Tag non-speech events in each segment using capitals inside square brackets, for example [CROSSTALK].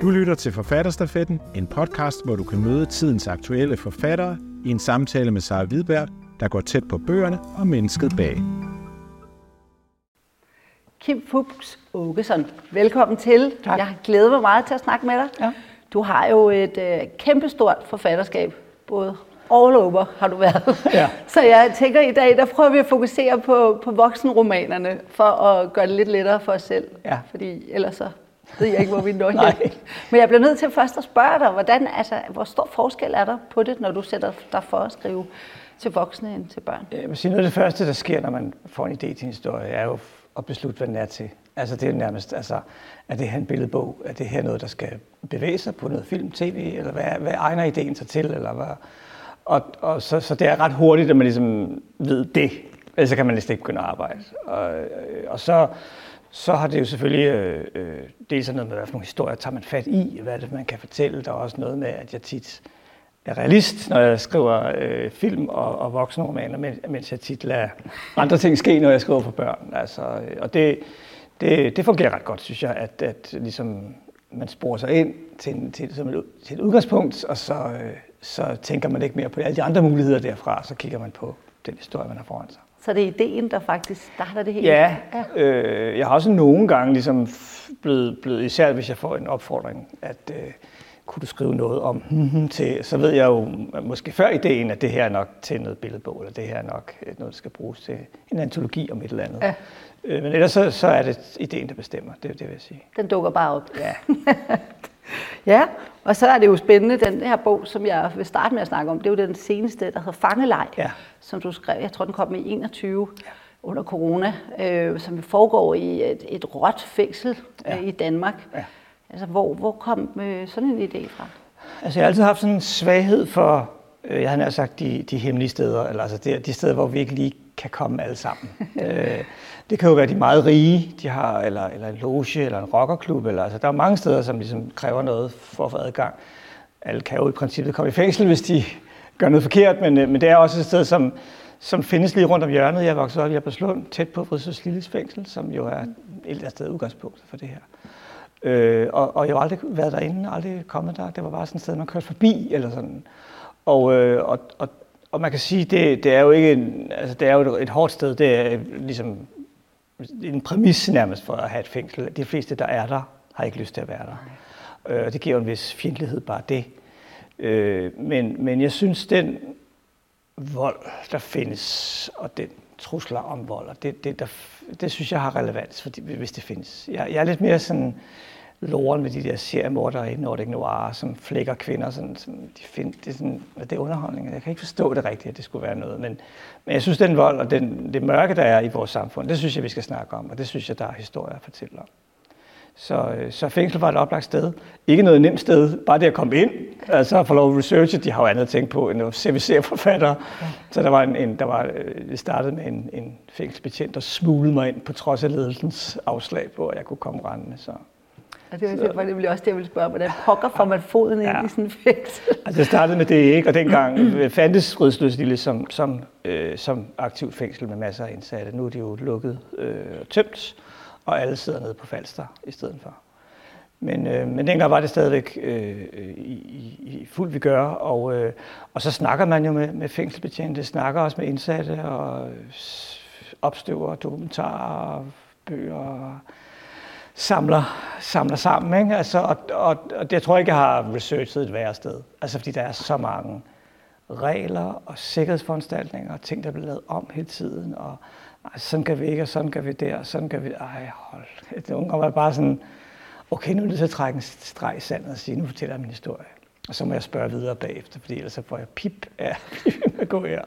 Du lytter til Forfatterstafetten, en podcast, hvor du kan møde tidens aktuelle forfattere i en samtale med Sara Hvidberg, der går tæt på bøgerne og mennesket bag. Kim Fuchs Åkesson, velkommen til. Tak. Jeg har glædet mig meget til at snakke med dig. Ja. Du har jo et øh, kæmpestort forfatterskab, både all over har du været. Ja. [LAUGHS] Så jeg tænker, i dag der prøver vi at fokusere på, på voksenromanerne, for at gøre det lidt lettere for os selv. Ja. Fordi ellers så ved jeg ikke, hvor vi når [LAUGHS] hen. Men jeg bliver nødt til først at spørge dig, hvordan, altså, hvor stor forskel er der på det, når du sætter dig for at skrive til voksne end til børn? Jeg vil sige, noget af det første, der sker, når man får en idé til en historie, er jo at beslutte, hvad den er til. Altså det er nærmest, altså, er det her en billedbog? Er det her noget, der skal bevæge sig på noget film, tv? Eller hvad, hvad egner ideen sig til? Eller hvad? Og, og så, så det er ret hurtigt, at man ligesom ved det. Ellers så kan man næsten ikke begynde at arbejde. Og, og så, så har det jo selvfølgelig øh, øh dels noget med, hvad for nogle historier tager man fat i, hvad er det, man kan fortælle. Der er også noget med, at jeg tit er realist, når jeg skriver øh, film og, og voksenromaner, men- mens jeg tit lader andre ting ske, når jeg skriver for børn. Altså, øh, og det, det, det fungerer ret godt, synes jeg, at, at ligesom man sporer sig ind til, en, til, som et, til et udgangspunkt, og så, øh, så tænker man ikke mere på alle de andre muligheder derfra, så kigger man på den historie, man har foran sig. Så det er ideen, der faktisk starter det hele? Ja, øh, jeg har også nogle gange ligesom blevet, blevet, især hvis jeg får en opfordring, at øh, kunne du skrive noget om hmm, til, så ved jeg jo måske før ideen, at det her er nok til noget billedbog, eller det her er nok øh, noget, der skal bruges til en antologi om et eller andet. Ja. Øh, men ellers så, så er det ideen, der bestemmer, det, det vil jeg sige. Den dukker bare op. Ja. [LAUGHS] Ja, og så er det jo spændende, den her bog, som jeg vil starte med at snakke om, det er jo den seneste, der hedder Fangelej, Ja. som du skrev, jeg tror den kom i 21 under corona, øh, som foregår i et, et råt fængsel Ja. øh, i Danmark. Ja. Altså, hvor, hvor kom øh, sådan en idé fra? Altså, jeg har altid haft sådan en svaghed for, øh, jeg har nær sagt, de, de hemmelige steder, eller altså de, de steder, hvor vi ikke lige kan komme alle sammen. [LAUGHS] øh, det kan jo være de meget rige, de har, eller, eller en loge, eller en rockerklub, eller, altså, der er mange steder, som ligesom kræver noget for at få adgang. Alle kan jo i princippet komme i fængsel, hvis de gør noget forkert, men, øh, men det er også et sted, som, som findes lige rundt om hjørnet. Jeg vokset op i Albertslund, tæt på Vridsøs Lilles fængsel, som jo er et eller andet sted udgangspunkt for det her. Øh, og, og jeg har aldrig været derinde, aldrig kommet der. Det var bare sådan et sted, man kørte forbi, eller sådan. Og, øh, og, og, og man kan sige, det, det er jo ikke en, altså det er jo et, et hårdt sted. Det er ligesom en præmis nærmest for at have et fængsel. De fleste, der er der, har ikke lyst til at være der. Øh, og det giver en vis fjendtlighed, bare det. Øh, men, men jeg synes, den vold, der findes, og den trusler om vold, og det, det, der, det synes jeg har relevans, fordi, hvis det findes. Jeg, jeg er lidt mere sådan loren med de der seriemordere i Nordic Noir, som flækker kvinder, sådan, som de find, det, er sådan, det er underholdning. Jeg kan ikke forstå det rigtigt, at det skulle være noget, men, men jeg synes, den vold og den, det mørke, der er i vores samfund, det synes jeg, vi skal snakke om, og det synes jeg, der er historier at fortælle om. Så, øh, så fængsel var et oplagt sted. Ikke noget nemt sted, bare det at komme ind. Altså at få lov at researche, de har jo andet at tænke på end at servicere forfattere. Ja. Så der var en, en der var, øh, det startede med en, en fængselsbetjent, der smuglede mig ind på trods af ledelsens afslag på, at jeg kunne komme rendende. Så. Og det var, det var også det, jeg ville spørge, hvordan pokker får man foden ind Ja. i sådan en fængsel? [LAUGHS] Altså jeg startede med det ikke, og dengang øh, fandtes Rødsløs Lille som, som, øh, som aktivt fængsel med masser af indsatte. Nu er de jo lukket øh, og tømt, og alle sidder nede på Falster i stedet for. Men, øh, men dengang var det stadigvæk øh, i, i, fuld vi gør, og, øh, og så snakker man jo med, med fængselsbetjente, snakker også med indsatte, og opstøver dokumentarer, bøger, samler, samler sammen. Ikke? Altså, og, og, og det, jeg tror ikke, jeg har researchet et værre sted. Altså, fordi der er så mange regler og sikkerhedsforanstaltninger og ting, der bliver lavet om hele tiden. Og ej, sådan kan vi ikke, og sådan kan vi der, og sådan kan vi... Ej, hold. Det unge var bare sådan, okay, nu er det til at trække en streg i sandet og sige, nu fortæller jeg min historie. Og så må jeg spørge videre bagefter, fordi ellers så får jeg pip af at gå her.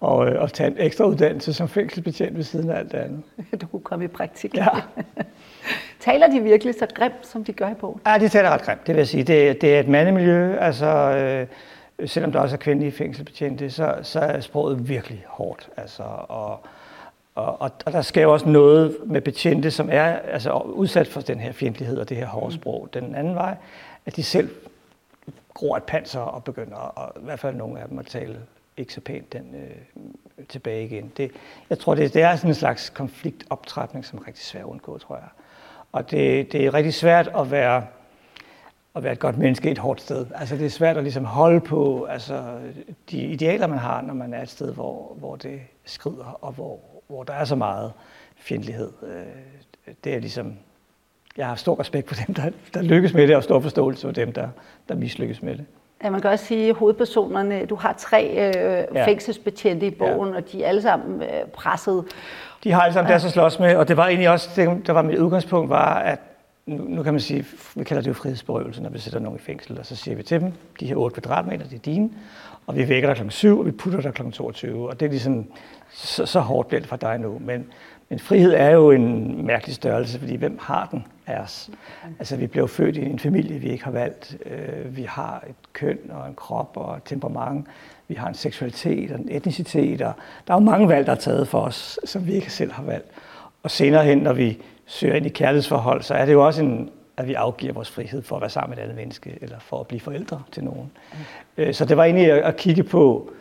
Og, øh, og tage en ekstra uddannelse som fængselsbetjent ved siden af alt det andet. [LAUGHS] Du kunne komme i praktik. Ja. [LAUGHS] Taler de virkelig så grimt, som de gør i bogen? Ja, det taler ret grimt, det vil jeg sige. Det, det er et mandemiljø, altså øh, selvom der også er kvindelige fængselbetjente, så, så er sproget virkelig hårdt. Altså, og, og, og, og der sker jo også noget med betjente, som er altså, udsat for den her fjendtlighed og det her hårde sprog. Den anden vej, at de selv gror et panser og begynder, og i hvert fald nogle af dem, at tale ikke så pænt den øh, tilbage igen. Det, jeg tror, det, det er sådan en slags konfliktoptrætning, som er rigtig svær at undgå, tror jeg. Og det, det er rigtig svært at være at være et godt menneske et hårdt sted. Altså det er svært at ligesom holde på altså, de idealer, man har, når man er et sted, hvor, hvor det skrider, og hvor, hvor der er så meget fjendtlighed. Øh, det er ligesom, jeg har stor respekt for dem, der, der lykkes med det, og stor forståelse for dem, der, der mislykkes med det. Ja, man kan også sige, at hovedpersonerne, du har tre øh, ja. fængselsbetjente i bogen, ja. og de er alle sammen øh, presset. De har alle sammen deres at slås med, og det var egentlig også, det, der var mit udgangspunkt, var, at nu, nu kan man sige, vi kalder det jo frihedsberøvelse, når vi sætter nogen i fængsel, og så siger vi til dem, de her 8 kvadratmeter, det er dine, og vi vækker dig kl. 7, og vi putter dig kl. 22, og det er ligesom, så, så hårdt bliver det for dig nu. Men, men frihed er jo en mærkelig størrelse, fordi hvem har den af os? Altså, vi blev født i en familie, vi ikke har valgt. Øh, vi har et køn og en krop og et temperament. Vi har en seksualitet og en etnicitet, og der er jo mange valg, der er taget for os, som vi ikke selv har valgt. Og senere hen, når vi søger ind i kærlighedsforhold, så er det jo også en, at vi afgiver vores frihed for at være sammen med et andet menneske, eller for at blive forældre til nogen. Mm. Så det var egentlig at kigge på,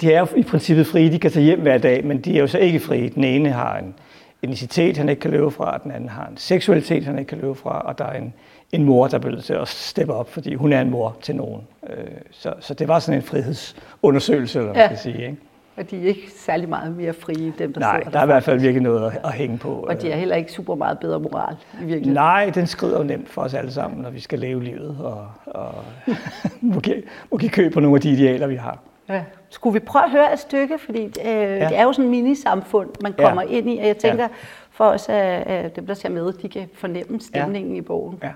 de er jo i princippet frie, de kan tage hjem hver dag, men de er jo så ikke frie. Den ene har en etnicitet, han ikke kan løbe fra, den anden har en seksualitet, han ikke kan løbe fra, og der er en, en mor, der bliver til at steppe op, fordi hun er en mor til nogen. Øh, så, så det var sådan en frihedsundersøgelse, eller hvad ja. man skal sige. Ikke? Og de er ikke særlig meget mere frie, dem der Nej, sidder der, der er i hvert fald virkelig noget at, at hænge på. Og de er heller ikke super meget bedre moral i virkeligheden. Nej, den skrider jo nemt for os alle sammen, når vi skal leve livet og, og [LAUGHS] må, give, må give køb på nogle af de idealer, vi har. Ja. Skulle vi prøve at høre et stykke? Fordi øh, ja. det er jo sådan et minisamfund, man kommer ja. ind i, og jeg tænker, ja. for os, at dem, der ser med, de kan fornemme stemningen ja. i bogen. Ja.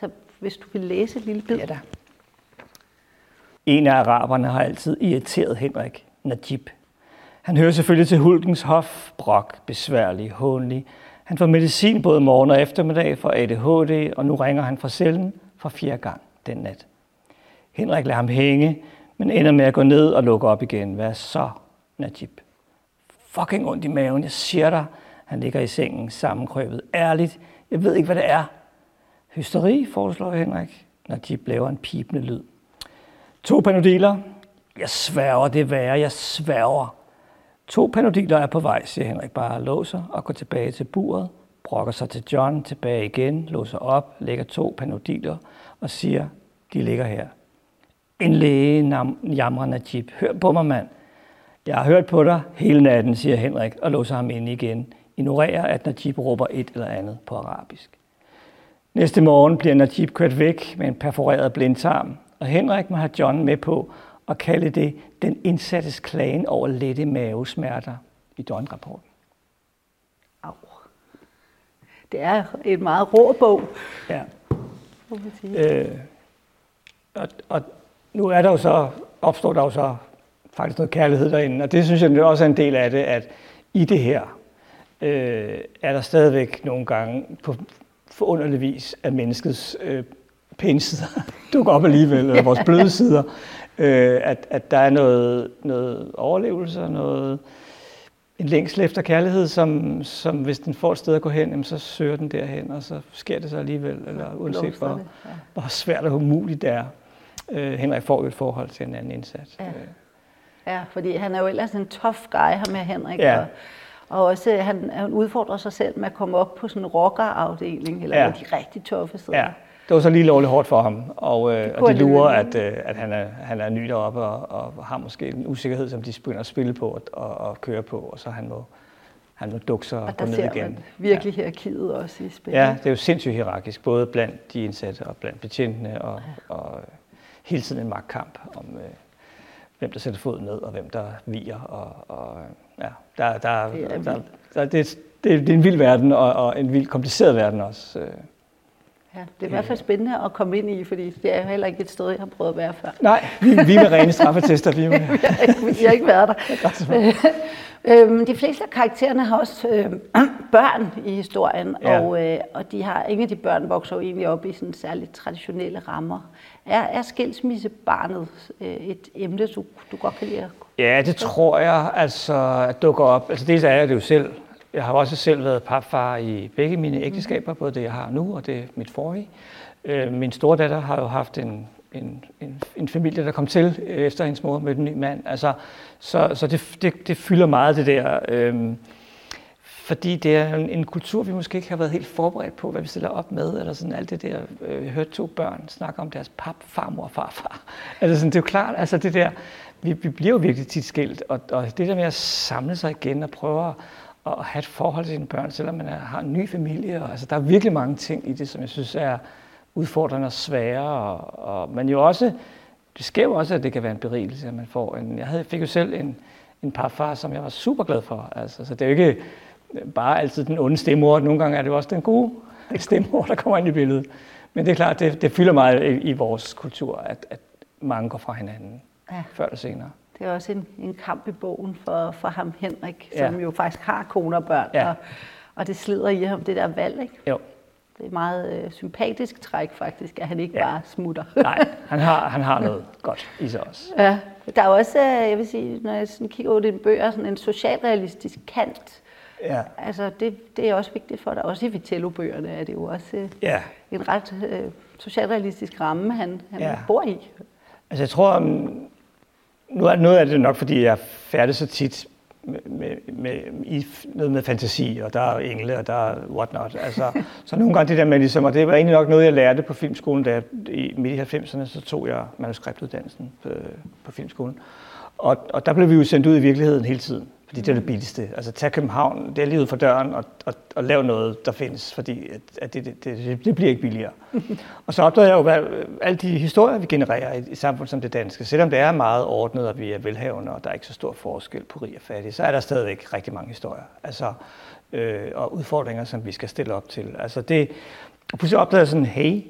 Så hvis du vil læse et lille bid. Ja, da. En af araberne har altid irriteret Henrik, Najib. Han hører selvfølgelig til Hulkens hof, brok, besværlig, hånlig. Han får medicin både morgen og eftermiddag for ADHD, og nu ringer han fra cellen for fjerde gang den nat. Henrik lader ham hænge, men ender med at gå ned og lukke op igen. Hvad så, Najib? Fucking ondt i maven, jeg siger dig. Han ligger i sengen sammenkrøbet. Ærligt, jeg ved ikke, hvad det er. Hysteri, foreslår Henrik. Najib laver en pipende lyd. To panodiler. Jeg sværger det værre, jeg sværger. To panodiler er på vej, siger Henrik bare, låser og går tilbage til buret, brokker sig til John, tilbage igen, låser op, lægger to panodiler og siger, de ligger her. En læge jamrer Najib. Hør på mig, mand. Jeg har hørt på dig hele natten, siger Henrik og låser ham ind igen. Ignorerer, at Najib råber et eller andet på arabisk. Næste morgen bliver Najib kørt væk med en perforeret blindtarm, og Henrik må have John med på at kalde det den indsattes klagen over lette mavesmerter i døgnrapporten. Au. Det er et meget rå bog. Ja. Øh, og, og nu er der jo så, opstår der jo så faktisk noget kærlighed derinde, og det synes jeg også er en del af det, at i det her øh, er der stadigvæk nogle gange på forunderlig vis, at menneskets øh, pæne sider [LAUGHS] dukker op alligevel, eller vores bløde [LAUGHS] sider, øh, at, at der er noget, noget overlevelse, noget, en længsel efter kærlighed, som, som hvis den får et sted at gå hen, jamen, så søger den derhen, og så sker det så alligevel, eller uanset hvor, hvor svært og umuligt det er. Øh, Henrik får et forhold til en anden indsats. Ja. ja, fordi han er jo ellers en tough guy, her med Henrik, ja. og, og også han, han udfordrer sig selv med at komme op på sådan en rockerafdeling, eller ja. de rigtig toffe steder. Ja det var så lige lovligt hårdt for ham, og, øh, og de lurer, at, øh, at han, er, han er ny deroppe, og, og har måske en usikkerhed, som de begynder at spille på og, og, og køre på, og så han må, han må dukke sig og gå ned igen. Og der ser man virkelig ja. hierarkiet også i spil. Ja, det er jo sindssygt hierarkisk, både blandt de indsatte og blandt betjentene, og, ja. og hele tiden en magtkamp om, øh, hvem der sætter fod ned, og hvem der viger. Og, og, ja, der, der, det, er der, der, det, det, det er en vild verden, og, og en vild kompliceret verden også. Øh. Ja, det er i hvert fald spændende at komme ind i, fordi det er heller ikke et sted, jeg har prøvet at være før. Nej, vi, vi er med rene straffetester. [LAUGHS] Vi, med. jeg, har ikke, jeg har ikke været der. [LAUGHS] øhm, de fleste af karaktererne har også øh, [CLEARS THROAT] børn i historien, ja. og, øh, og de har, ingen af de børn vokser jo egentlig op i sådan særligt traditionelle rammer. Er, er skilsmissebarnet øh, et emne, du, du godt kan lide? Ja, det tror jeg altså dukker op. Altså dels er jeg det jo selv, jeg har også selv været papfar i begge mine mhm. ægteskaber, både det jeg har nu og det mit forrige. Øh, min store datter har jo haft en, en, en, en familie, der kom til efter hendes mor med en ny mand. Altså, så så det, det, det fylder meget det der. Øh, fordi det er en, en kultur, vi måske ikke har været helt forberedt på, hvad vi stiller op med, eller sådan alt det der, øh, jeg hørte to børn snakke om deres pap, farmor og farfar. [LAUGHS] Altså sådan, det er jo klart, altså det der, vi, vi bliver jo virkelig tit skilt, og, og det der med at samle sig igen og prøve at, at have et forhold til sine børn, selvom man er, har en ny familie, og, altså der er virkelig mange ting i det, som jeg synes er udfordrende og svære, og, og men jo også, det sker jo også, at det kan være en berigelse, at man får en, jeg havde, fik jo selv en, en parfar, som jeg var super glad for, altså, så det er jo ikke, bare altid den onde stemmor. Nogle gange er det også den gode stemmor, der kommer ind i billedet. Men det er klart, det, det fylder meget i, i vores kultur, at, at mange går fra hinanden ja. før eller senere. Det er også en, en kamp i bogen for, for ham, Henrik, ja. som jo faktisk har kone og børn, ja. og, og det slider i ham, det der valg, ikke? Jo. Det er et meget øh, sympatisk træk faktisk, at han ikke ja. bare smutter. [LAUGHS] Nej, han har, han har noget [LAUGHS] godt i sig også. Ja, der er også, øh, jeg vil sige, når jeg sådan kigger over dine bøger, sådan en socialrealistisk kant Ja. Altså det, det er også vigtigt for dig. Også i Vitello-bøgerne er det jo også øh, ja. en ret øh, socialrealistisk ramme, han, han ja. bor i. Altså jeg tror, um, nu er noget af det nok, fordi jeg færdig så tit med, med, med, i noget med fantasi, og der er engle, og der er whatnot. Altså, [LAUGHS] så nogle gange det der med ligesom, og det var egentlig nok noget, jeg lærte på filmskolen, da jeg i midt i 90'erne, så tog jeg manuskriptuddannelsen på, på filmskolen. Og, og der blev vi jo sendt ud i virkeligheden hele tiden. Fordi det er det billigste. Altså tag København, det er lige ud for døren, og, og, og lav noget, der findes, fordi at, at det, det, det, det bliver ikke billigere. [LAUGHS] og så opdagede jeg jo, hvad, alle de historier, vi genererer i et samfund som det danske, selvom det er meget ordnet, og vi er velhavende, og der er ikke så stor forskel på rig og fattig, så er der stadigvæk rigtig mange historier. Altså, øh, og udfordringer, som vi skal stille op til. Altså det, og pludselig opdagede jeg sådan, hey,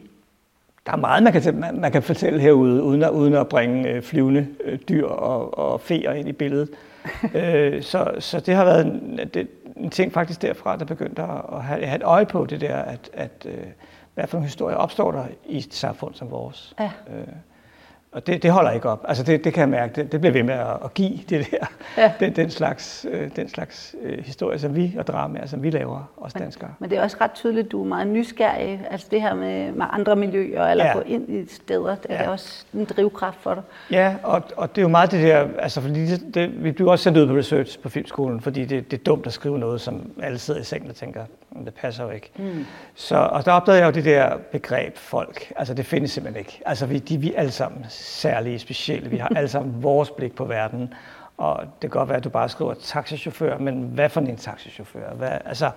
der er meget, man kan, man, man kan fortælle herude, uden at, uden at bringe øh, flyvende øh, dyr og, og feer ind i billedet. [LAUGHS] øh, så, så det har været en, det, en ting faktisk derfra, der begyndte at, have, have et øje på det der, at, at øh, hvad for nogle historier opstår der i et samfund som vores. Ja. Øh, og det, det holder ikke op. Altså det, det kan jeg mærke, det, det bliver ved med at, at give det der, ja. den, den slags, øh, den slags øh, historie, som vi og dramaer, som vi laver, os men, danskere. Men det er også ret tydeligt, at du er meget nysgerrig. Altså det her med, med andre miljøer, eller ja. gå ind i steder, det ja. er også en drivkraft for dig. Ja, og, og det er jo meget det der, altså fordi det, det, vi bliver også sendt ud på research på filmskolen, fordi det, det er dumt at skrive noget, som alle sidder i sengen og tænker, det passer jo ikke. Mm. Så, og der opdagede jeg jo det der begreb folk. Altså det findes simpelthen ikke. Altså vi, de, vi er alle sammen særlige, specielle. Vi har alle sammen [LAUGHS] vores blik på verden. Og det kan godt være, at du bare skriver taxichauffør, men hvad for en taxichauffør? Hvad, altså,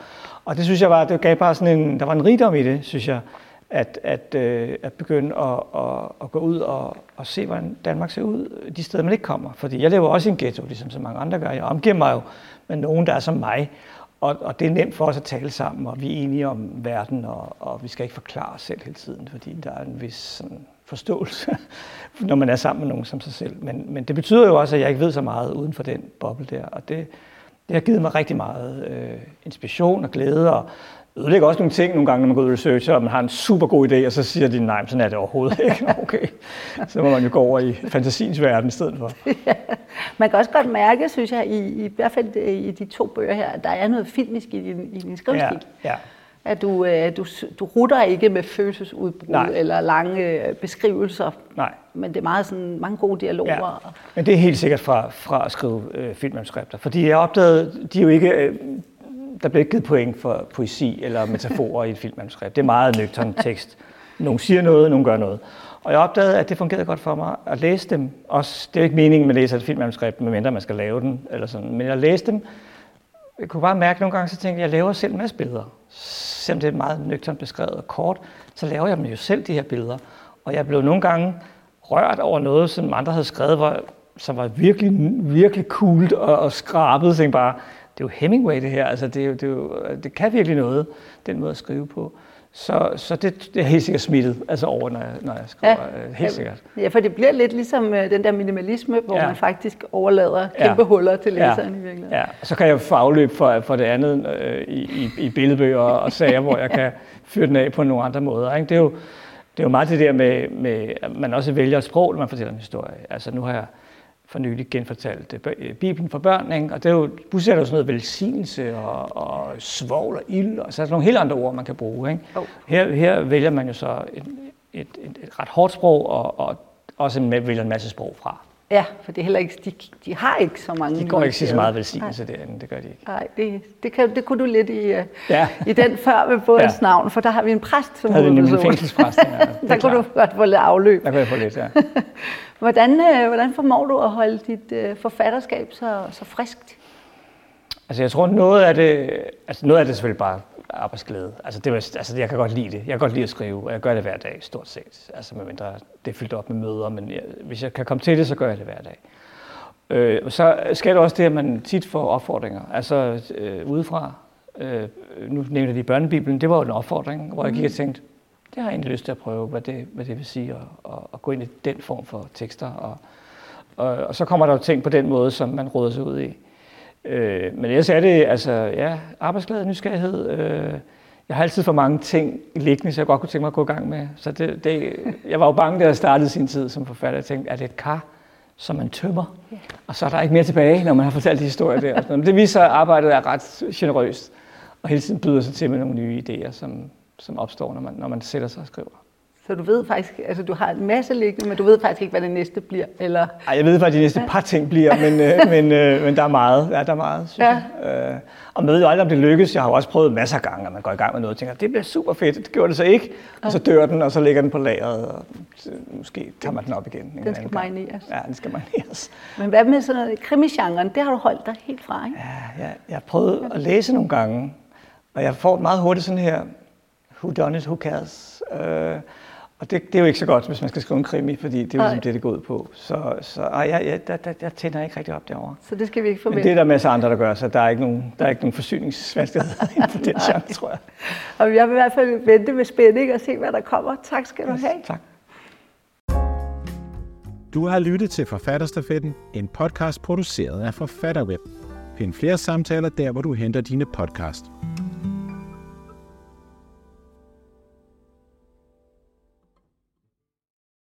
og det synes jeg var, det gav bare sådan en, der var en rigdom i det, synes jeg, at, at, øh, at begynde at, at, at gå ud og, og se, hvordan Danmark ser ud de steder, man ikke kommer. Fordi jeg lever også i en ghetto, ligesom så mange andre gør. Jeg omgiver mig jo med nogen, der er som mig. Og, og det er nemt for os at tale sammen, og vi er enige om verden, og, og vi skal ikke forklare os selv hele tiden, fordi der er en vis sådan, forståelse, [LAUGHS] når man er sammen med nogen som sig selv. Men, men det betyder jo også, at jeg ikke ved så meget uden for den boble der, og det, det har givet mig rigtig meget øh, inspiration og glæde, og ødelægger også nogle ting nogle gange, når man går ud og researcher, og man har en super god idé, og så siger de, nej, sådan er det overhovedet ikke. [LAUGHS] Okay. Så må man jo gå over i fantasiens verden i stedet for. [LAUGHS] Man kan også godt mærke, synes jeg, i, i hvert fald i de to bøger her, at der er noget filmisk i din, i din skrivestil. Ja, ja. At du, øh, du, du rutter ikke med følelsesudbrud Nej. eller lange øh, beskrivelser. Nej. Men det er meget sådan, mange gode dialoger. Ja. Men det er helt sikkert fra, fra at skrive øh, filmmanuskripter. Fordi jeg opdagede, de er jo ikke... Øh, der bliver ikke givet point for poesi eller metaforer i et filmmanuskript. Det er meget nøgtern tekst. Nogle siger noget, nogle gør noget. Og jeg opdagede, at det fungerede godt for mig at læse dem. Også, det er jo ikke meningen, at man læser et filmmanuskript, medmindre man skal lave den. Eller sådan. Men jeg læste dem. Jeg kunne bare mærke nogle gange, så tænkte jeg, at jeg laver selv en masse billeder. Selvom det er meget nøgternt beskrevet og kort, så laver jeg dem jo selv, de her billeder. Og jeg blev nogle gange rørt over noget, som andre havde skrevet, hvor, som var virkelig, virkelig cool og, og skrabet. Så bare, det er jo Hemingway det her, altså det, er jo, det, er jo, det kan virkelig noget, den måde at skrive på. Så, så det, det er helt sikkert smittet altså over, når jeg, når jeg skriver. Ja, helt sikkert. Ja, for det bliver lidt ligesom uh, den der minimalisme, hvor ja. man faktisk overlader kæmpe ja. huller til læseren ja. i virkeligheden. Ja, så kan jeg få afløb for, for det andet øh, i, i, i billedbøger og sager, hvor jeg kan [LAUGHS] fyre den af på nogle andre måder. Ikke? Det, er jo, det er jo meget det der med, med, at man også vælger et sprog, når man fortæller en historie. Altså nu har jeg for nylig genfortalt øh, Bibelen for børn, ikke? og det er jo, pludselig er der sådan noget velsignelse og, og svovl og ild, og så er der nogle helt andre ord, man kan bruge. Ikke? Oh. Her, her vælger man jo så et, et, et, et ret hårdt sprog, og, og også en, vælger en masse sprog fra. Ja, for det er heller ikke, de, de har ikke så mange De går ikke så nuancerede- meget velsignelse derinde, det gør de ikke. Nej, det, det, kan, det kunne du lidt i, øh, Ja. i den før med bådens Ja. navn, for der har vi en præst som Der havde vi en fængselspræst. Ja, [LAUGHS] er Der kunne du godt få lidt afløb. Der kunne jeg få lidt, ja. [LAUGHS] Hvordan, øh, hvordan formår du at holde dit øh, forfatterskab så, så friskt? Altså jeg tror noget af det, altså noget af det er selvfølgelig bare arbejdsglæde. Altså, det altså jeg kan godt lide det. Jeg kan godt lide at skrive, og jeg gør det hver dag stort set. Altså medmindre det er fyldt op med møder, men jeg, hvis jeg kan komme til det, så gør jeg det hver dag. Øh, så sker der også det, at man tit får opfordringer, altså øh, udefra. Øh, nu nævnte lige børnebibelen, det var jo en opfordring, hvor jeg gik og tænkte, det har jeg egentlig lyst til at prøve, hvad det, hvad det vil sige at, at, at gå ind i den form for tekster. Og, og, og så kommer der jo ting på den måde, som man råder sig ud i. Øh, men ellers er det altså, ja, arbejdsglæde, nysgerrighed. Øh, jeg har altid for mange ting liggende, så jeg godt kunne tænke mig at gå i gang med. Så det, det, jeg var jo bange, da jeg startede sin tid som forfatter. Jeg tænkte, er det et kar, som man tømmer? Og så er der ikke mere tilbage, når man har fortalt de historier der. Og sådan. Men det viser, at arbejdet er ret generøst, og hele tiden byder sig til med nogle nye idéer, som, som opstår, når man, når man sætter sig og skriver. Så du ved faktisk, altså du har en masse liggende, men du ved faktisk ikke, hvad det næste bliver, eller... Ej, jeg ved faktisk, at de næste par ting bliver, men, øh, [LAUGHS] men, øh, men der er meget. Ja, der er meget, synes Ja. jeg. Øh, og man ved jo aldrig, om det lykkes. Jeg har jo også prøvet masser af gange, at man går i gang med noget og tænker, det bliver super fedt. Det gjorde det så ikke. Og så dør den, og så ligger den på lageret, og måske tager man den op igen. en Den skal marineres. Ja, den skal marineres. Men hvad med sådan noget krimigenren? Det har du holdt dig helt fra, ikke? Ja, jeg, jeg har prøvet at læse nogle gange, og jeg får meget hurtigt sådan her, who done it, who cares? Øh, og det, det er jo ikke så godt, hvis man skal skrive en krimi, fordi det er jo ligesom det, det går ud på. Så, så ej, jeg, jeg, der, der, jeg tænder ikke rigtig op derovre. Så det skal vi ikke Men forvente. det er der masser af andre, der gør, så der er ikke nogen, der er ikke nogen forsyningsvanskeligheder [LAUGHS] inden for den genre, tror jeg. Og jeg vil i hvert fald vente med spænding og se, hvad der kommer. Tak skal du have. Tak. Du har lyttet til Forfatterstafetten, en podcast produceret af Forfatterweb. Find flere samtaler der, hvor du henter dine podcast.